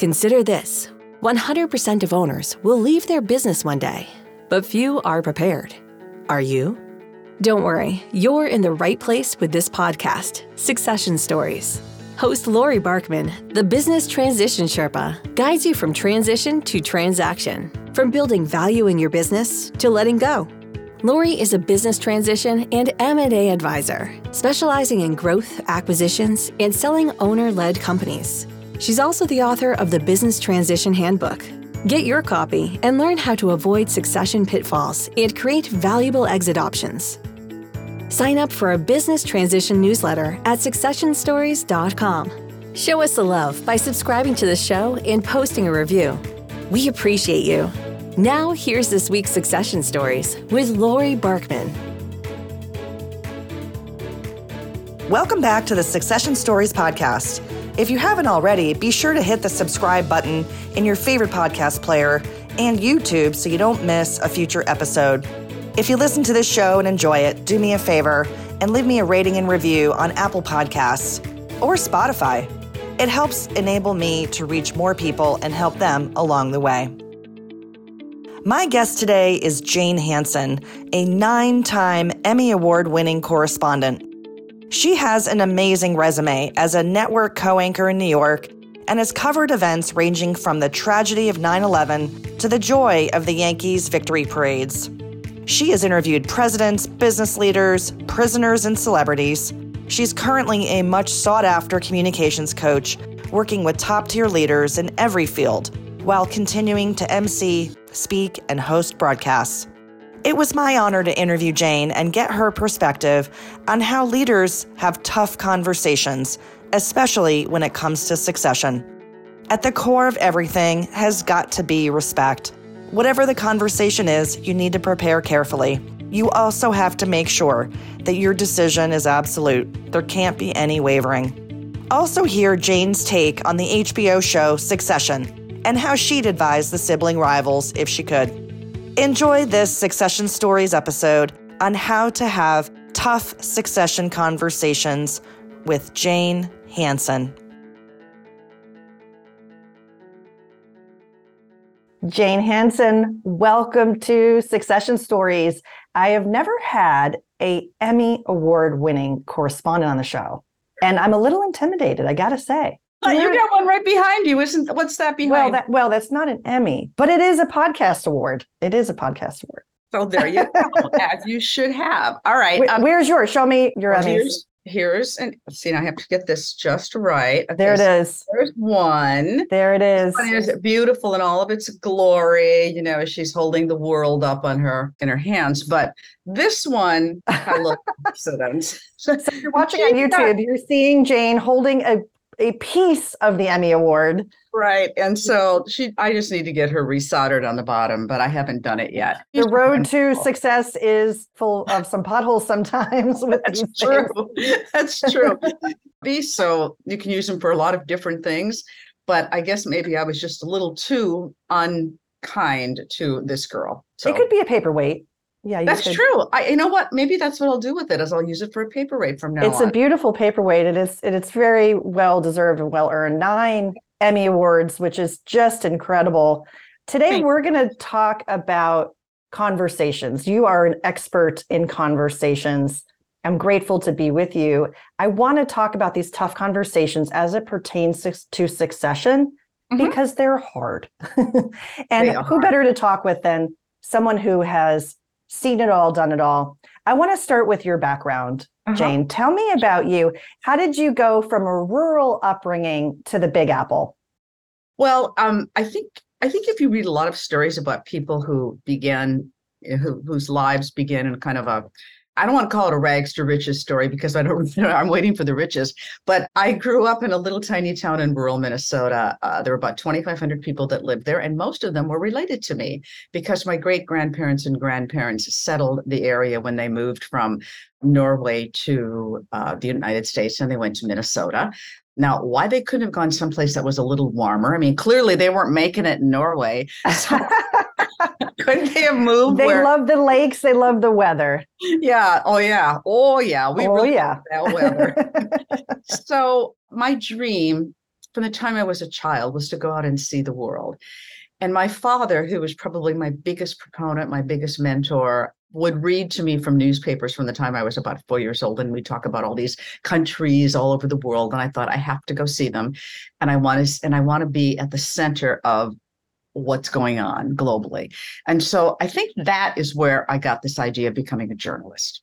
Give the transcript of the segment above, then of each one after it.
Consider this 100% of owners will leave their business one day, but few are prepared. Are you? Don't worry, you're in the right place with this podcast, Succession Stories. Host Laurie Barkman, the business transition Sherpa, guides you from transition to transaction, from building value in your business to letting go. Laurie is a business transition and M&A advisor, specializing in growth, acquisitions, and selling owner-led companies. She's also the author of the Business Transition Handbook. Get your copy and learn how to avoid succession pitfalls and create valuable exit options. Sign up for a business transition newsletter at successionstories.com. Show us the love by subscribing to the show and posting a review. We appreciate you. Now, here's this week's Succession Stories with Laurie Barkman. Welcome back to the Succession Stories podcast. If you haven't already, be sure to hit the subscribe button in your favorite podcast player and YouTube so you don't miss a future episode. If you listen to this show and enjoy it, do me a favor and leave me a rating and review on Apple Podcasts or Spotify. It helps enable me to reach more people and help them along the way. My guest today is Jane Hanson, a nine time Emmy Award winning correspondent. She has an amazing resume as a network co anchor in New York and has covered events ranging from the tragedy of 9 11 to the joy of the Yankees' victory parades. She has interviewed presidents, business leaders, prisoners, and celebrities. She's currently a much sought after communications coach, working with top tier leaders in every field while continuing to MC, speak, and host broadcasts. It was my honor to interview Jane and get her perspective on how leaders have tough conversations, especially when it comes to succession. At the core of everything has got to be respect. Whatever the conversation is, you need to prepare carefully. You also have to make sure that your decision is absolute. There can't be any wavering. Also, hear Jane's take on the HBO show Succession and how she'd advise the sibling rivals if she could. Enjoy this Succession Stories episode on how to have tough succession conversations with Jane Hanson. Jane Hanson, welcome to Succession Stories. I have never had a Emmy award winning correspondent on the show, and I'm a little intimidated, I got to say. You got one right behind you, isn't? What's that behind? Well, that well, that's not an Emmy, but it is a podcast award. It is a podcast award. So there you go, as you should have. All right. Um, Where's yours? Show me your well, Emmys. Here's, here's and see, I have to get this just right. Okay, there it so is. There's one. There it is. Is beautiful in all of its glory. You know, she's holding the world up on her in her hands. But this one, I look accident. So, so you're watching on YouTube. You're seeing Jane holding a a piece of the Emmy Award. Right. And mm. so she I just need to get her resoldered on the bottom, but I haven't done it yet. The road to success is full of some potholes sometimes with That's true. That's true. These so you can use them for a lot of different things, but I guess maybe I was just a little too unkind to this girl. So it could be a paperweight. Yeah, that's could. true. I, you know what? Maybe that's what I'll do with it. Is I'll use it for a paperweight from now. On. It's on. a beautiful paperweight. It is. It, it's very well deserved and well earned. Nine Emmy awards, which is just incredible. Today Thanks. we're going to talk about conversations. You are an expert in conversations. I'm grateful to be with you. I want to talk about these tough conversations as it pertains to succession mm-hmm. because they're hard. and they who better to talk with than someone who has seen it all, done it all. I want to start with your background, uh-huh. Jane. Tell me about you. How did you go from a rural upbringing to the Big Apple? Well, um, I think I think if you read a lot of stories about people who began, who, whose lives began in kind of a I don't want to call it a rags to riches story because I don't, I'm waiting for the riches. But I grew up in a little tiny town in rural Minnesota. Uh, there were about 2,500 people that lived there, and most of them were related to me because my great grandparents and grandparents settled the area when they moved from Norway to uh, the United States and they went to Minnesota. Now, why they couldn't have gone someplace that was a little warmer? I mean, clearly they weren't making it in Norway. So couldn't they have moved? They where... love the lakes. They love the weather. Yeah. Oh yeah. Oh yeah. We oh really yeah. that weather. so my dream from the time I was a child was to go out and see the world. And my father, who was probably my biggest proponent, my biggest mentor, would read to me from newspapers from the time I was about four years old. And we talk about all these countries all over the world. And I thought I have to go see them. And I want to, and I want to be at the center of what's going on globally. And so I think that is where I got this idea of becoming a journalist.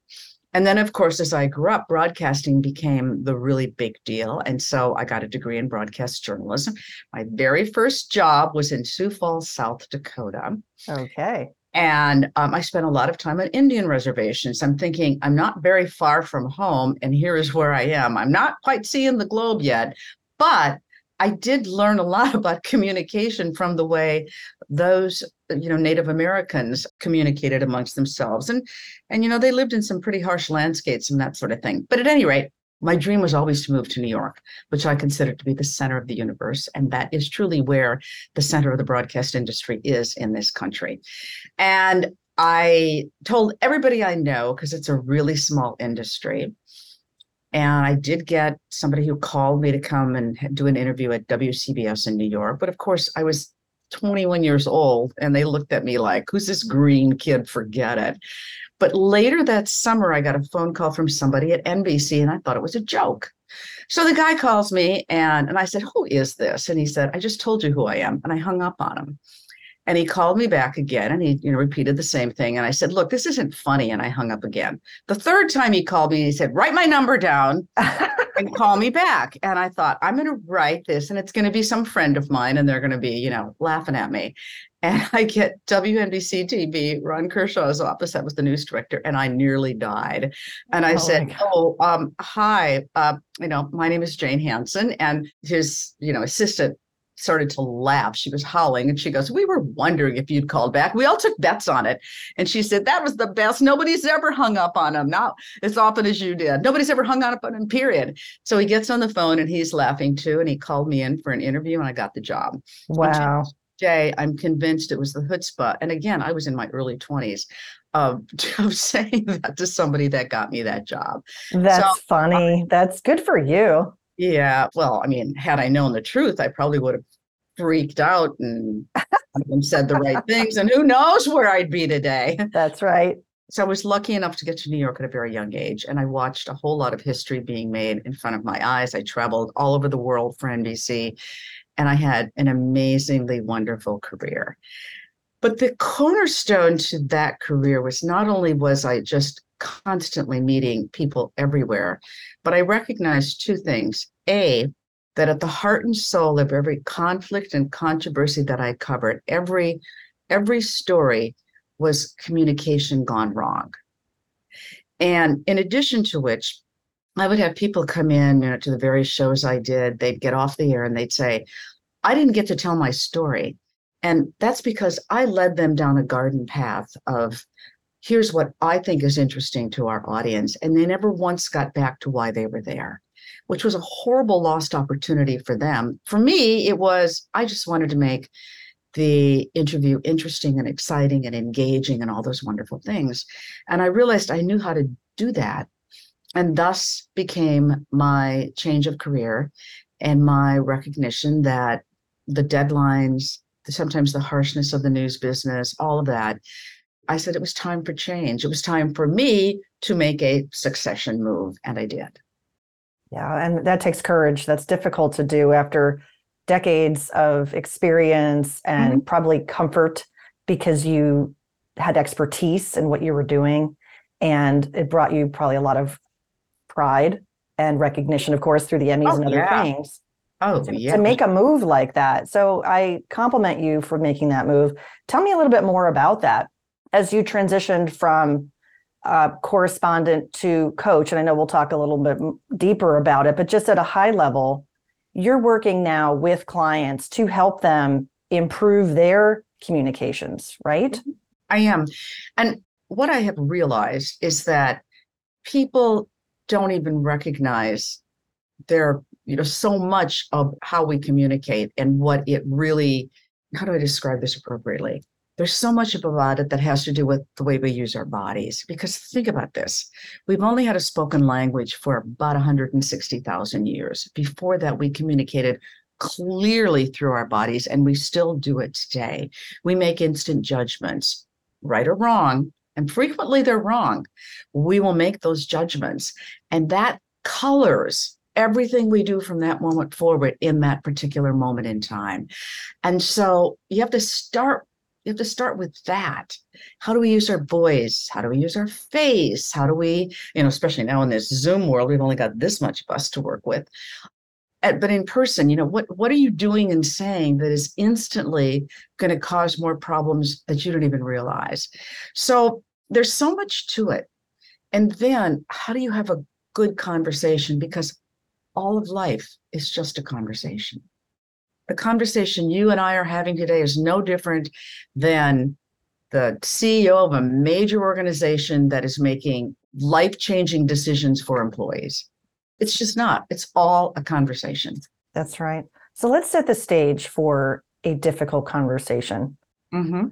And then, of course, as I grew up, broadcasting became the really big deal. And so I got a degree in broadcast journalism. My very first job was in Sioux Falls, South Dakota. Okay. And um, I spent a lot of time on Indian reservations. I'm thinking, I'm not very far from home, and here is where I am. I'm not quite seeing the globe yet, but I did learn a lot about communication from the way those you know Native Americans communicated amongst themselves, and and you know they lived in some pretty harsh landscapes and that sort of thing. But at any rate, my dream was always to move to New York, which I consider to be the center of the universe, and that is truly where the center of the broadcast industry is in this country. And I told everybody I know because it's a really small industry and I did get somebody who called me to come and do an interview at WCBS in New York. But of course, I was 21 years old and they looked at me like, who's this green kid? Forget it. But later that summer, I got a phone call from somebody at NBC and I thought it was a joke. So the guy calls me and, and I said, Who is this? And he said, I just told you who I am. And I hung up on him. And he called me back again and he you know, repeated the same thing. And I said, Look, this isn't funny. And I hung up again. The third time he called me, he said, Write my number down and call me back. And I thought, I'm going to write this and it's going to be some friend of mine and they're going to be, you know, laughing at me. And I get WNBC TV, Ron Kershaw's office. That was the news director. And I nearly died. And I oh said, Oh, um, hi, uh, you know, my name is Jane Hanson. And his, you know, assistant started to laugh. She was howling and she goes, We were wondering if you'd called back. We all took bets on it. And she said, That was the best. Nobody's ever hung up on him, not as often as you did. Nobody's ever hung up on him, period. So he gets on the phone and he's laughing too. And he called me in for an interview and I got the job. Wow. Jay, I'm convinced it was the chutzpah. And again, I was in my early 20s of, of saying that to somebody that got me that job. That's so, funny. That's good for you. Yeah. Well, I mean, had I known the truth, I probably would have freaked out and, said the right things. And who knows where I'd be today. That's right. So I was lucky enough to get to New York at a very young age. And I watched a whole lot of history being made in front of my eyes. I traveled all over the world for NBC and I had an amazingly wonderful career. But the cornerstone to that career was not only was I just constantly meeting people everywhere, but I recognized two things. A, that at the heart and soul of every conflict and controversy that I covered, every every story was communication gone wrong. And in addition to which, I would have people come in you know, to the various shows I did. They'd get off the air and they'd say, I didn't get to tell my story. And that's because I led them down a garden path of here's what I think is interesting to our audience. And they never once got back to why they were there, which was a horrible lost opportunity for them. For me, it was, I just wanted to make the interview interesting and exciting and engaging and all those wonderful things. And I realized I knew how to do that. And thus became my change of career and my recognition that the deadlines, sometimes the harshness of the news business, all of that. I said it was time for change. It was time for me to make a succession move, and I did. Yeah, and that takes courage. That's difficult to do after decades of experience and mm-hmm. probably comfort because you had expertise in what you were doing. And it brought you probably a lot of pride and recognition, of course, through the Emmys oh, and other yeah. things. Oh, to, yeah. To make a move like that. So I compliment you for making that move. Tell me a little bit more about that as you transitioned from uh, correspondent to coach. And I know we'll talk a little bit deeper about it, but just at a high level, you're working now with clients to help them improve their communications, right? Mm-hmm. I am. And what I have realized is that people don't even recognize their you know so much of how we communicate and what it really how do i describe this appropriately there's so much about it that has to do with the way we use our bodies because think about this we've only had a spoken language for about 160000 years before that we communicated clearly through our bodies, and we still do it today. We make instant judgments, right or wrong, and frequently they're wrong. We will make those judgments, and that colors everything we do from that moment forward in that particular moment in time. And so you have to start you have to start with that. How do we use our voice? How do we use our face? How do we, you know, especially now in this Zoom world, we've only got this much of us to work with. But in person, you know, what what are you doing and saying that is instantly going to cause more problems that you don't even realize? So there's so much to it. And then how do you have a good conversation? Because all of life is just a conversation the conversation you and I are having today is no different than the CEO of a major organization that is making life changing decisions for employees. It's just not, it's all a conversation. That's right. So let's set the stage for a difficult conversation. Mm-hmm.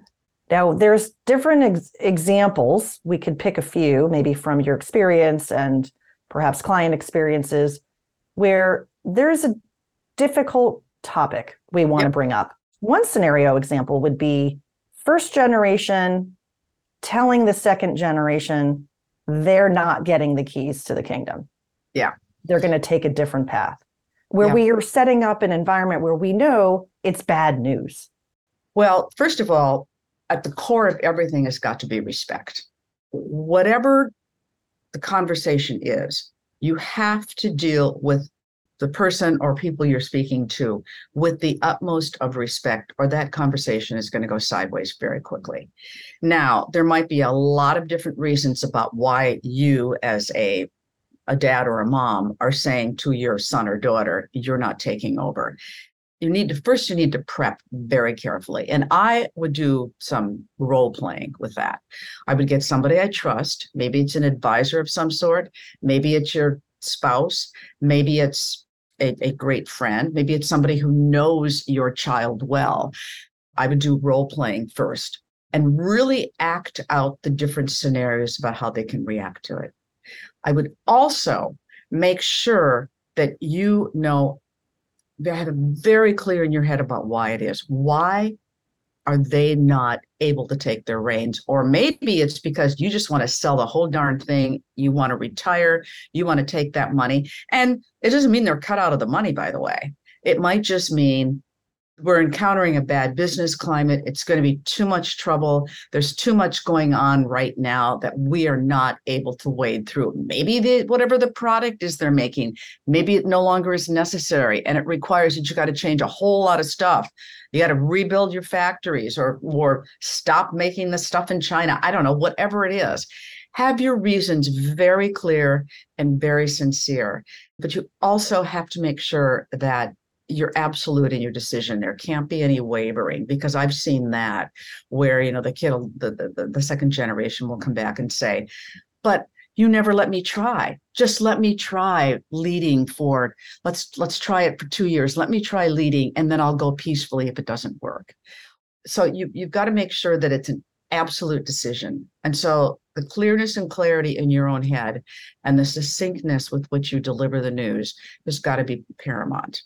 Now, there's different ex- examples. We could pick a few, maybe from your experience and perhaps client experiences, where there's a difficult topic we want yep. to bring up. One scenario example would be first generation telling the second generation they're not getting the keys to the kingdom. Yeah. They're going to take a different path. Where yeah. we are setting up an environment where we know it's bad news. Well, first of all, at the core of everything has got to be respect. Whatever the conversation is, you have to deal with the person or people you're speaking to with the utmost of respect, or that conversation is going to go sideways very quickly. Now, there might be a lot of different reasons about why you, as a a dad or a mom are saying to your son or daughter, you're not taking over. You need to first, you need to prep very carefully. And I would do some role playing with that. I would get somebody I trust. Maybe it's an advisor of some sort. Maybe it's your spouse. Maybe it's a, a great friend. Maybe it's somebody who knows your child well. I would do role playing first and really act out the different scenarios about how they can react to it. I would also make sure that you know, have it very clear in your head about why it is. Why are they not able to take their reins? Or maybe it's because you just want to sell the whole darn thing. You want to retire. You want to take that money. And it doesn't mean they're cut out of the money, by the way. It might just mean we're encountering a bad business climate. It's going to be too much trouble. There's too much going on right now that we are not able to wade through. Maybe the whatever the product is they're making, maybe it no longer is necessary and it requires that you got to change a whole lot of stuff. You got to rebuild your factories or or stop making the stuff in China. I don't know, whatever it is. Have your reasons very clear and very sincere. But you also have to make sure that you're absolute in your decision. There can't be any wavering because I've seen that where, you know, the kid, the, the, the second generation will come back and say, but you never let me try. Just let me try leading for let's let's try it for two years. Let me try leading and then I'll go peacefully if it doesn't work. So you you've got to make sure that it's an absolute decision. And so the clearness and clarity in your own head and the succinctness with which you deliver the news has got to be paramount.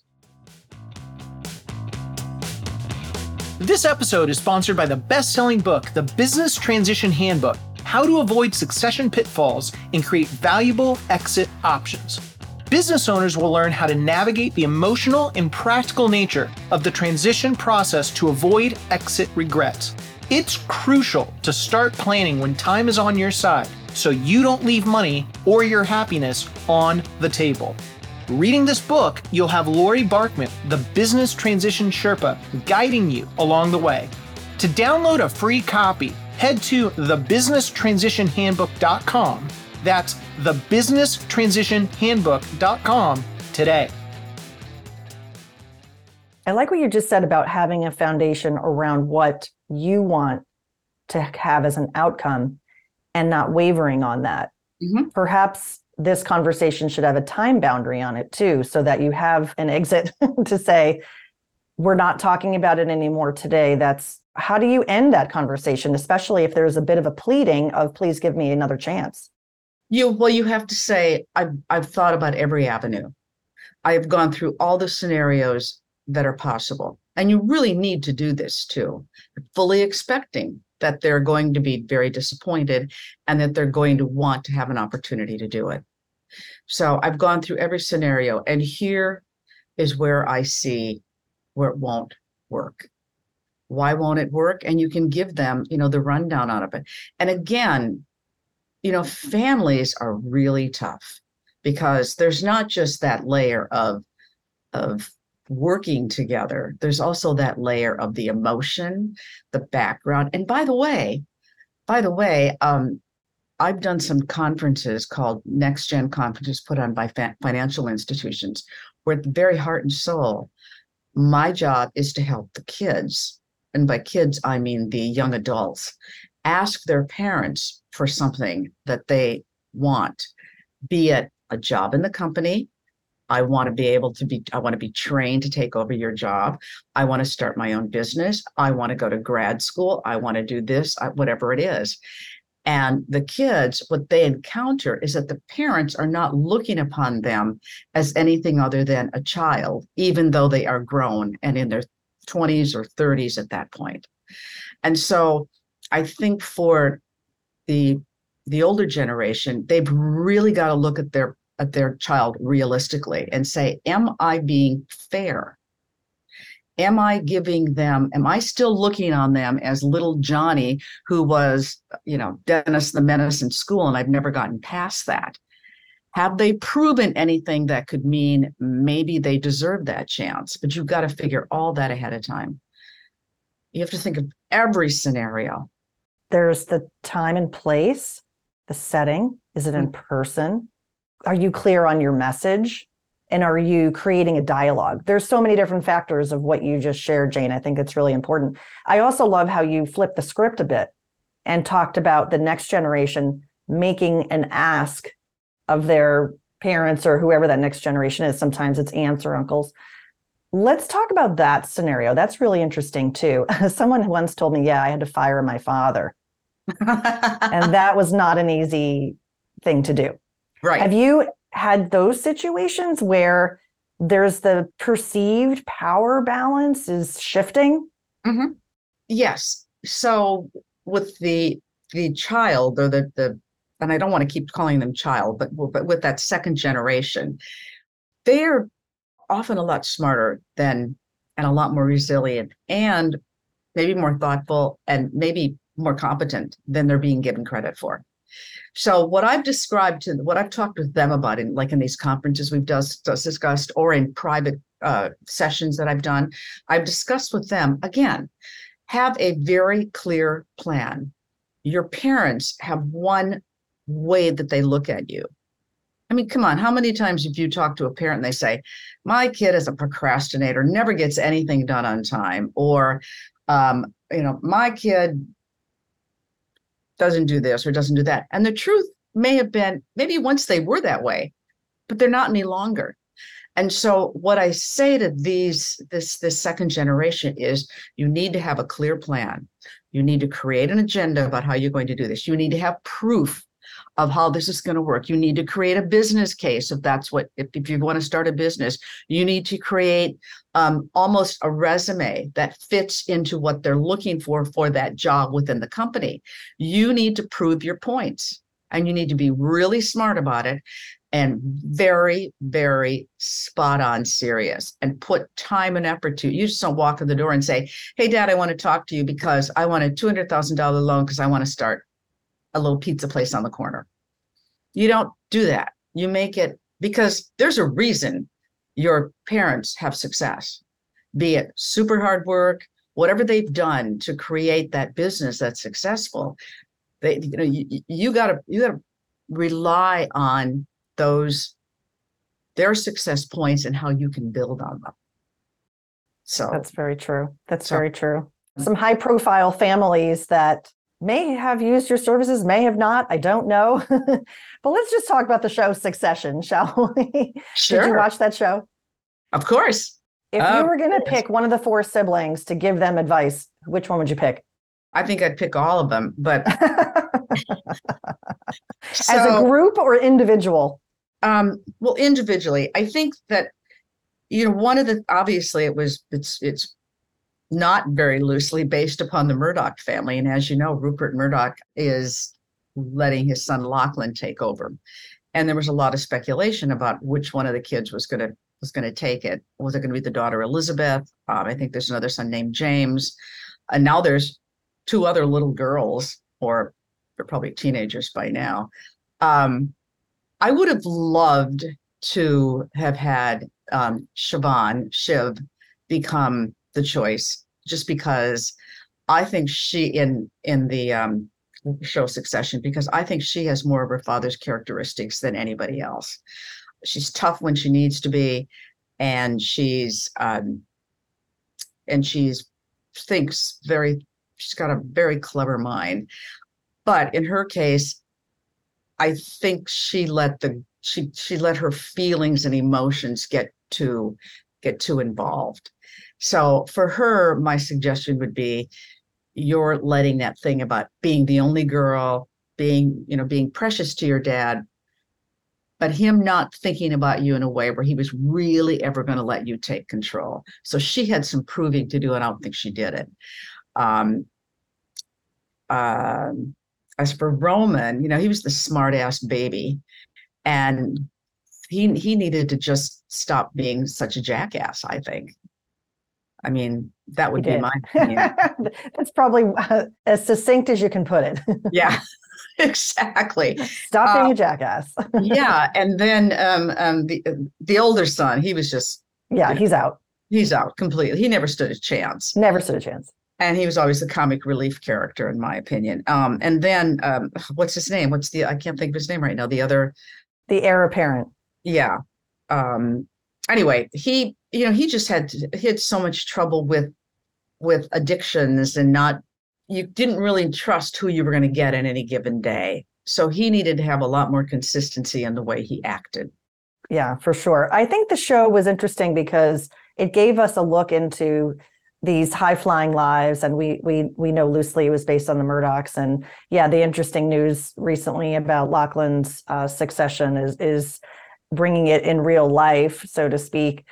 This episode is sponsored by the best selling book, The Business Transition Handbook How to Avoid Succession Pitfalls and Create Valuable Exit Options. Business owners will learn how to navigate the emotional and practical nature of the transition process to avoid exit regrets. It's crucial to start planning when time is on your side so you don't leave money or your happiness on the table. Reading this book, you'll have Laurie Barkman, the business transition Sherpa, guiding you along the way. To download a free copy, head to thebusinesstransitionhandbook.com. That's thebusinesstransitionhandbook.com today. I like what you just said about having a foundation around what you want to have as an outcome and not wavering on that. Mm-hmm. Perhaps this conversation should have a time boundary on it too, so that you have an exit to say, we're not talking about it anymore today. That's how do you end that conversation, especially if there's a bit of a pleading of please give me another chance? You well, you have to say, I've I've thought about every avenue. I've gone through all the scenarios that are possible. And you really need to do this too, fully expecting that they're going to be very disappointed and that they're going to want to have an opportunity to do it. So I've gone through every scenario, and here is where I see where it won't work. Why won't it work? And you can give them, you know, the rundown out of it. And again, you know, families are really tough because there's not just that layer of of working together. There's also that layer of the emotion, the background. And by the way, by the way, um, I've done some conferences called Next Gen conferences put on by fa- financial institutions, where at the very heart and soul, my job is to help the kids. And by kids, I mean the young adults, ask their parents for something that they want, be it a job in the company, I want to be able to be, I want to be trained to take over your job. I want to start my own business. I want to go to grad school. I want to do this, whatever it is. And the kids, what they encounter is that the parents are not looking upon them as anything other than a child, even though they are grown and in their 20s or 30s at that point. And so I think for the the older generation, they've really got to look at their at their child realistically and say, Am I being fair? Am I giving them, am I still looking on them as little Johnny who was, you know, Dennis the Menace in school and I've never gotten past that? Have they proven anything that could mean maybe they deserve that chance? But you've got to figure all that ahead of time. You have to think of every scenario. There's the time and place, the setting. Is it in mm. person? Are you clear on your message? And are you creating a dialogue? There's so many different factors of what you just shared jane. I think it's really important. I also love how you flipped the script a bit and talked about the next generation making an ask of their parents or whoever that next generation is. Sometimes it's aunts or uncles. Let's talk about that scenario. That's really interesting too. Someone once told me yeah i had to fire my father. And that was not an easy thing to do Right. Have you had those situations where there's the perceived power balance is shifting? Mm-hmm. Yes. So with the the child or the the and I don't want to keep calling them child, but but with that second generation, they're often a lot smarter than and a lot more resilient and maybe more thoughtful and maybe more competent than they're being given credit for. So what I've described to what I've talked with them about in like in these conferences we've just, discussed or in private uh, sessions that I've done, I've discussed with them again, have a very clear plan. Your parents have one way that they look at you. I mean, come on, how many times have you talked to a parent and they say, My kid is a procrastinator, never gets anything done on time, or um, you know, my kid doesn't do this or doesn't do that. And the truth may have been maybe once they were that way, but they're not any longer. And so what I say to these this this second generation is you need to have a clear plan. You need to create an agenda about how you're going to do this. You need to have proof of how this is going to work. You need to create a business case if that's what, if, if you want to start a business. You need to create um, almost a resume that fits into what they're looking for for that job within the company. You need to prove your points and you need to be really smart about it and very, very spot on serious and put time and effort to. You just don't walk in the door and say, Hey, dad, I want to talk to you because I want a $200,000 loan because I want to start a little pizza place on the corner. You don't do that. You make it because there's a reason your parents have success, be it super hard work, whatever they've done to create that business that's successful. They, you know, you, you gotta you gotta rely on those their success points and how you can build on them. So that's very true. That's so, very true. Mm. Some high profile families that may have used your services, may have not. I don't know. but let's just talk about the show Succession, shall we? Sure. Did you watch that show? Of course. If you were going to pick one of the four siblings to give them advice, which one would you pick? I think I'd pick all of them, but so, as a group or individual? Um, well, individually, I think that you know, one of the obviously it was it's it's not very loosely based upon the Murdoch family. And as you know, Rupert Murdoch is letting his son Lachlan take over. And there was a lot of speculation about which one of the kids was going to was going to take it. Was it going to be the daughter Elizabeth? Um, I think there's another son named James, and now there's two other little girls, or they're probably teenagers by now. Um, I would have loved to have had um, Siobhan Shiv become the choice, just because I think she in in the um, show Succession because I think she has more of her father's characteristics than anybody else. She's tough when she needs to be, and she's um, and she's thinks very. She's got a very clever mind, but in her case, I think she let the she she let her feelings and emotions get too get too involved. So for her, my suggestion would be you're letting that thing about being the only girl, being, you know, being precious to your dad, but him not thinking about you in a way where he was really ever going to let you take control. So she had some proving to do, and I don't think she did it. Um, um, as for Roman, you know, he was the smart ass baby, and he he needed to just stop being such a jackass. I think. I mean, that would be my opinion. That's probably uh, as succinct as you can put it. yeah, exactly. Stop being uh, a jackass. yeah, and then um, um, the the older son, he was just yeah, he's out. He's out completely. He never stood a chance. Never stood a chance. And he was always the comic relief character, in my opinion. Um, and then um, what's his name? What's the I can't think of his name right now. The other, the heir apparent. Yeah. Um, anyway, he you know he just had he had so much trouble with with addictions and not you didn't really trust who you were going to get in any given day. So he needed to have a lot more consistency in the way he acted. Yeah, for sure. I think the show was interesting because it gave us a look into these high flying lives and we we we know loosely it was based on the murdochs and yeah the interesting news recently about lachlan's uh, succession is is bringing it in real life so to speak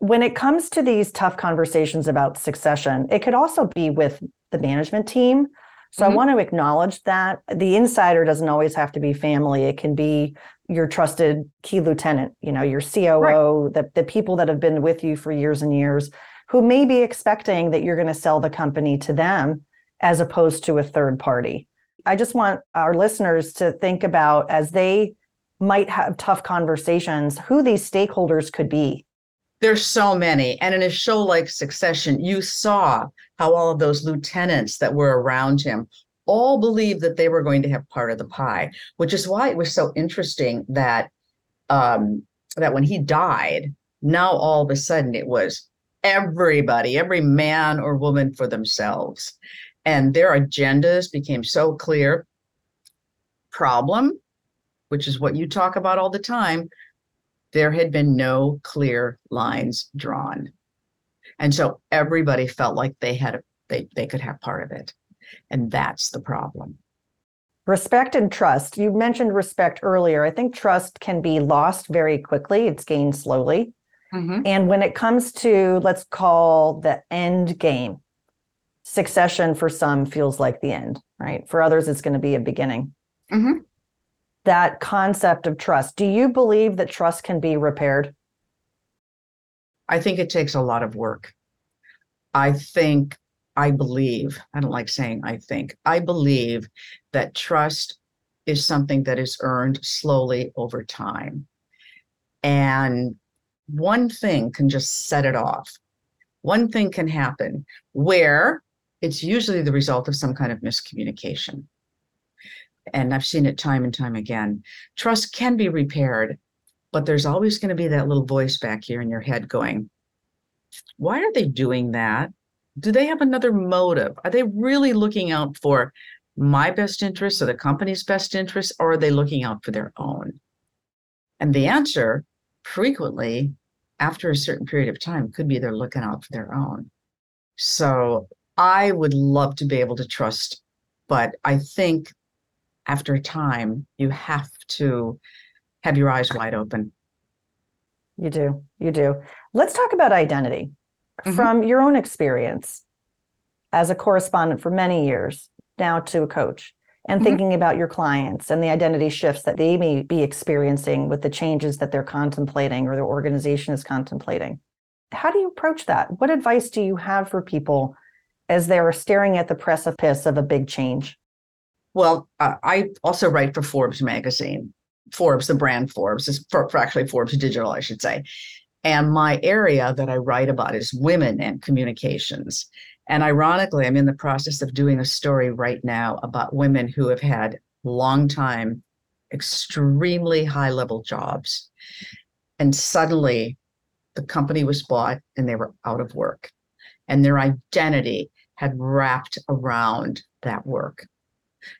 when it comes to these tough conversations about succession, it could also be with the management team. So mm-hmm. I want to acknowledge that the insider doesn't always have to be family. It can be your trusted key lieutenant, you know, your COO, right. the, the people that have been with you for years and years who may be expecting that you're going to sell the company to them as opposed to a third party. I just want our listeners to think about as they might have tough conversations, who these stakeholders could be there's so many. And in a show like Succession, you saw how all of those lieutenants that were around him all believed that they were going to have part of the pie, which is why it was so interesting that um, that when he died, now all of a sudden it was everybody, every man or woman for themselves. And their agendas became so clear. Problem, which is what you talk about all the time, there had been no clear lines drawn. And so everybody felt like they had a, they they could have part of it. And that's the problem. Respect and trust. You mentioned respect earlier. I think trust can be lost very quickly. It's gained slowly. Mm-hmm. And when it comes to, let's call the end game, succession for some feels like the end, right? For others, it's going to be a beginning. Mm-hmm that concept of trust. Do you believe that trust can be repaired? I think it takes a lot of work. I think, I believe, I don't like saying I think, I believe that trust is something that is earned slowly over time. And one thing can just set it off. One thing can happen where it's usually the result of some kind of miscommunication and I've seen it time and time again. Trust can be repaired, but there's always going to be that little voice back here in your head going, why are they doing that? Do they have another motive? Are they really looking out for my best interests or the company's best interests, or are they looking out for their own? And the answer frequently, after a certain period of time, could be they're looking out for their own. So I would love to be able to trust, but I think after a time, you have to have your eyes wide open. You do. You do. Let's talk about identity. Mm-hmm. From your own experience as a correspondent for many years, now to a coach, and mm-hmm. thinking about your clients and the identity shifts that they may be experiencing with the changes that they're contemplating or their organization is contemplating. How do you approach that? What advice do you have for people as they're staring at the precipice of a big change? Well, uh, I also write for Forbes magazine. Forbes, the brand Forbes, is for, for actually Forbes Digital, I should say. And my area that I write about is women and communications. And ironically, I'm in the process of doing a story right now about women who have had long time, extremely high level jobs. And suddenly the company was bought and they were out of work. And their identity had wrapped around that work.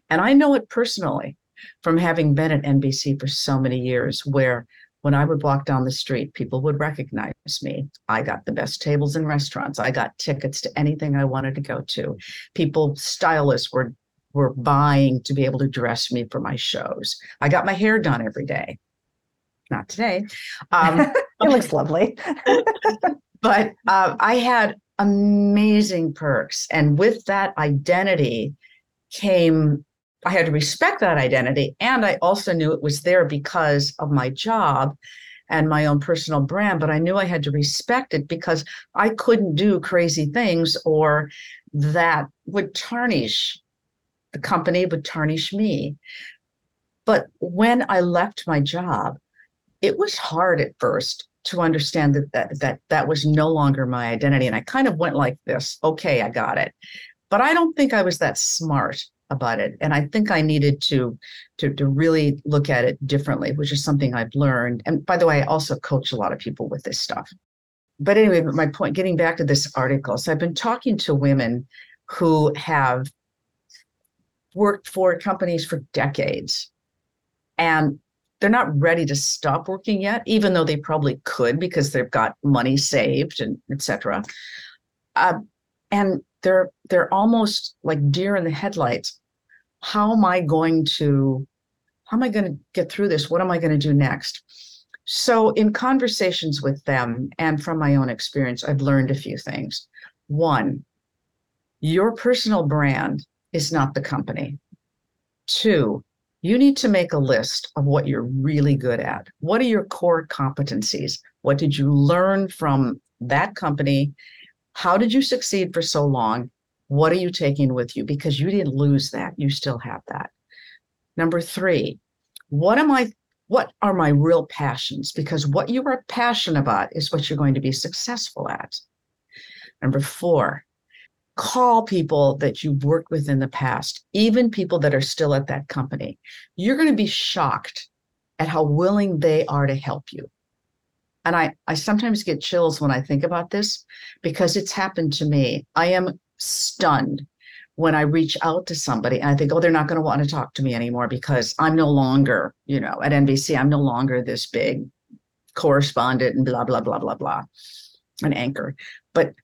And I know it personally from having been at NBC for so many years, where when I would walk down the street, people would recognize me. I got the best tables in restaurants. I got tickets to anything I wanted to go to. People, stylists were were buying to be able to dress me for my shows. I got my hair done every day. Not today. Um, it looks lovely. but uh, I had amazing perks, and with that identity came I had to respect that identity. And I also knew it was there because of my job and my own personal brand, but I knew I had to respect it because I couldn't do crazy things or that would tarnish the company, would tarnish me. But when I left my job, it was hard at first to understand that that that, that was no longer my identity. And I kind of went like this okay, I got it. But I don't think I was that smart about it and i think i needed to, to to really look at it differently which is something i've learned and by the way i also coach a lot of people with this stuff. But anyway my point getting back to this article so i've been talking to women who have worked for companies for decades and they're not ready to stop working yet even though they probably could because they've got money saved and etc uh, and they're they're almost like deer in the headlights how am I going to how am I going to get through this? What am I going to do next? So, in conversations with them and from my own experience, I've learned a few things. One, your personal brand is not the company. Two, you need to make a list of what you're really good at. What are your core competencies? What did you learn from that company? How did you succeed for so long? What are you taking with you? Because you didn't lose that, you still have that. Number three, what am I? What are my real passions? Because what you are passionate about is what you're going to be successful at. Number four, call people that you've worked with in the past, even people that are still at that company. You're going to be shocked at how willing they are to help you. And I, I sometimes get chills when I think about this because it's happened to me. I am stunned when I reach out to somebody and I think, oh, they're not going to want to talk to me anymore because I'm no longer, you know, at NBC, I'm no longer this big correspondent and blah, blah, blah, blah, blah, an anchor. But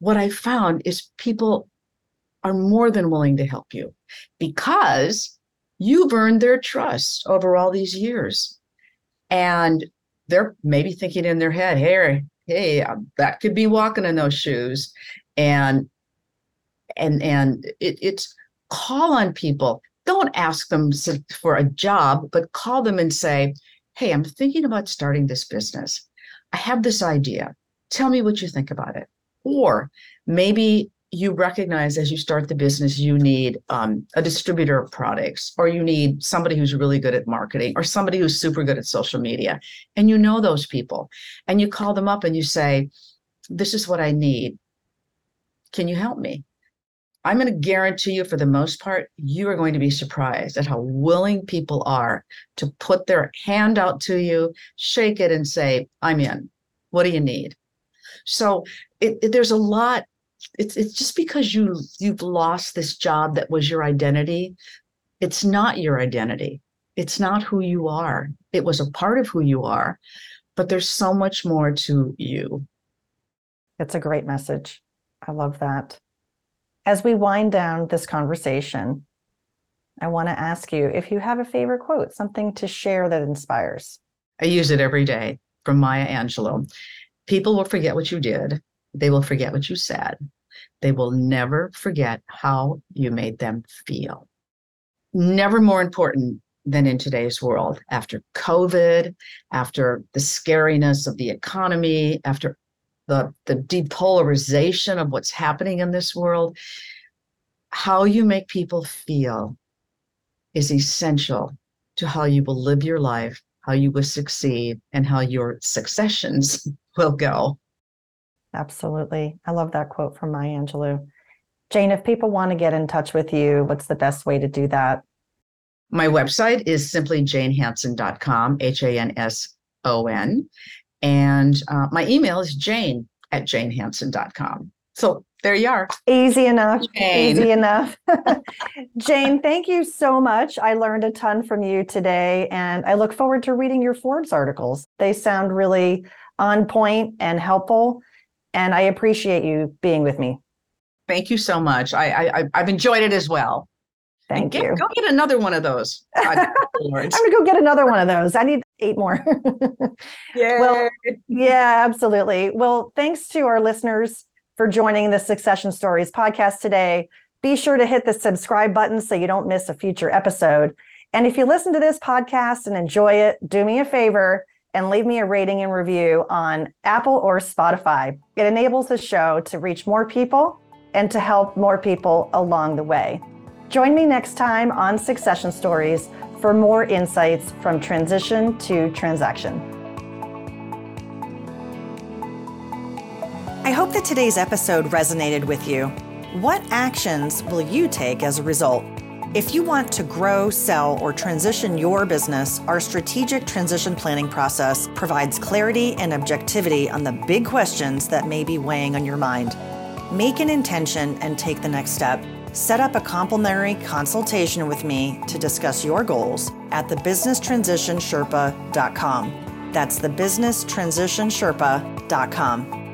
what I found is people are more than willing to help you because you've earned their trust over all these years. And they're maybe thinking in their head, hey, hey, uh, that could be walking in those shoes. And and and it, it's call on people. Don't ask them for a job but call them and say hey i'm thinking about starting this business. I have this idea. Tell me what you think about it. Or maybe you recognize as you start the business you need um, a distributor of products or you need somebody who's really good at marketing or somebody who's super good at social media and you know those people and you call them up and you say this is what i need can you help me I'm going to guarantee you, for the most part, you are going to be surprised at how willing people are to put their hand out to you, shake it, and say, I'm in. What do you need? So it, it, there's a lot. It's, it's just because you you've lost this job that was your identity. It's not your identity. It's not who you are. It was a part of who you are, but there's so much more to you. It's a great message. I love that. As we wind down this conversation, I want to ask you if you have a favorite quote, something to share that inspires. I use it every day. from Maya Angelou. People will forget what you did. They will forget what you said. They will never forget how you made them feel. Never more important than in today's world after COVID, after the scariness of the economy, after the, the depolarization of what's happening in this world. How you make people feel is essential to how you will live your life, how you will succeed, and how your successions will go. Absolutely. I love that quote from Maya Angelou. Jane, if people want to get in touch with you, what's the best way to do that? My website is simply janehanson.com, H A N S O N. And uh, my email is jane at janehanson.com. So there you are. Easy enough. Jane. Easy enough. Jane, thank you so much. I learned a ton from you today, and I look forward to reading your Forbes articles. They sound really on point and helpful, and I appreciate you being with me. Thank you so much. I, I I've enjoyed it as well. Thank get, you. Go get another one of those. I'm gonna go get another one of those. I need eight more. yeah. Well, yeah, absolutely. Well, thanks to our listeners for joining the Succession Stories podcast today. Be sure to hit the subscribe button so you don't miss a future episode. And if you listen to this podcast and enjoy it, do me a favor and leave me a rating and review on Apple or Spotify. It enables the show to reach more people and to help more people along the way. Join me next time on Succession Stories for more insights from transition to transaction. I hope that today's episode resonated with you. What actions will you take as a result? If you want to grow, sell, or transition your business, our strategic transition planning process provides clarity and objectivity on the big questions that may be weighing on your mind. Make an intention and take the next step. Set up a complimentary consultation with me to discuss your goals at thebusinesstransitionsherpa.com. That's thebusinesstransitionsherpa.com.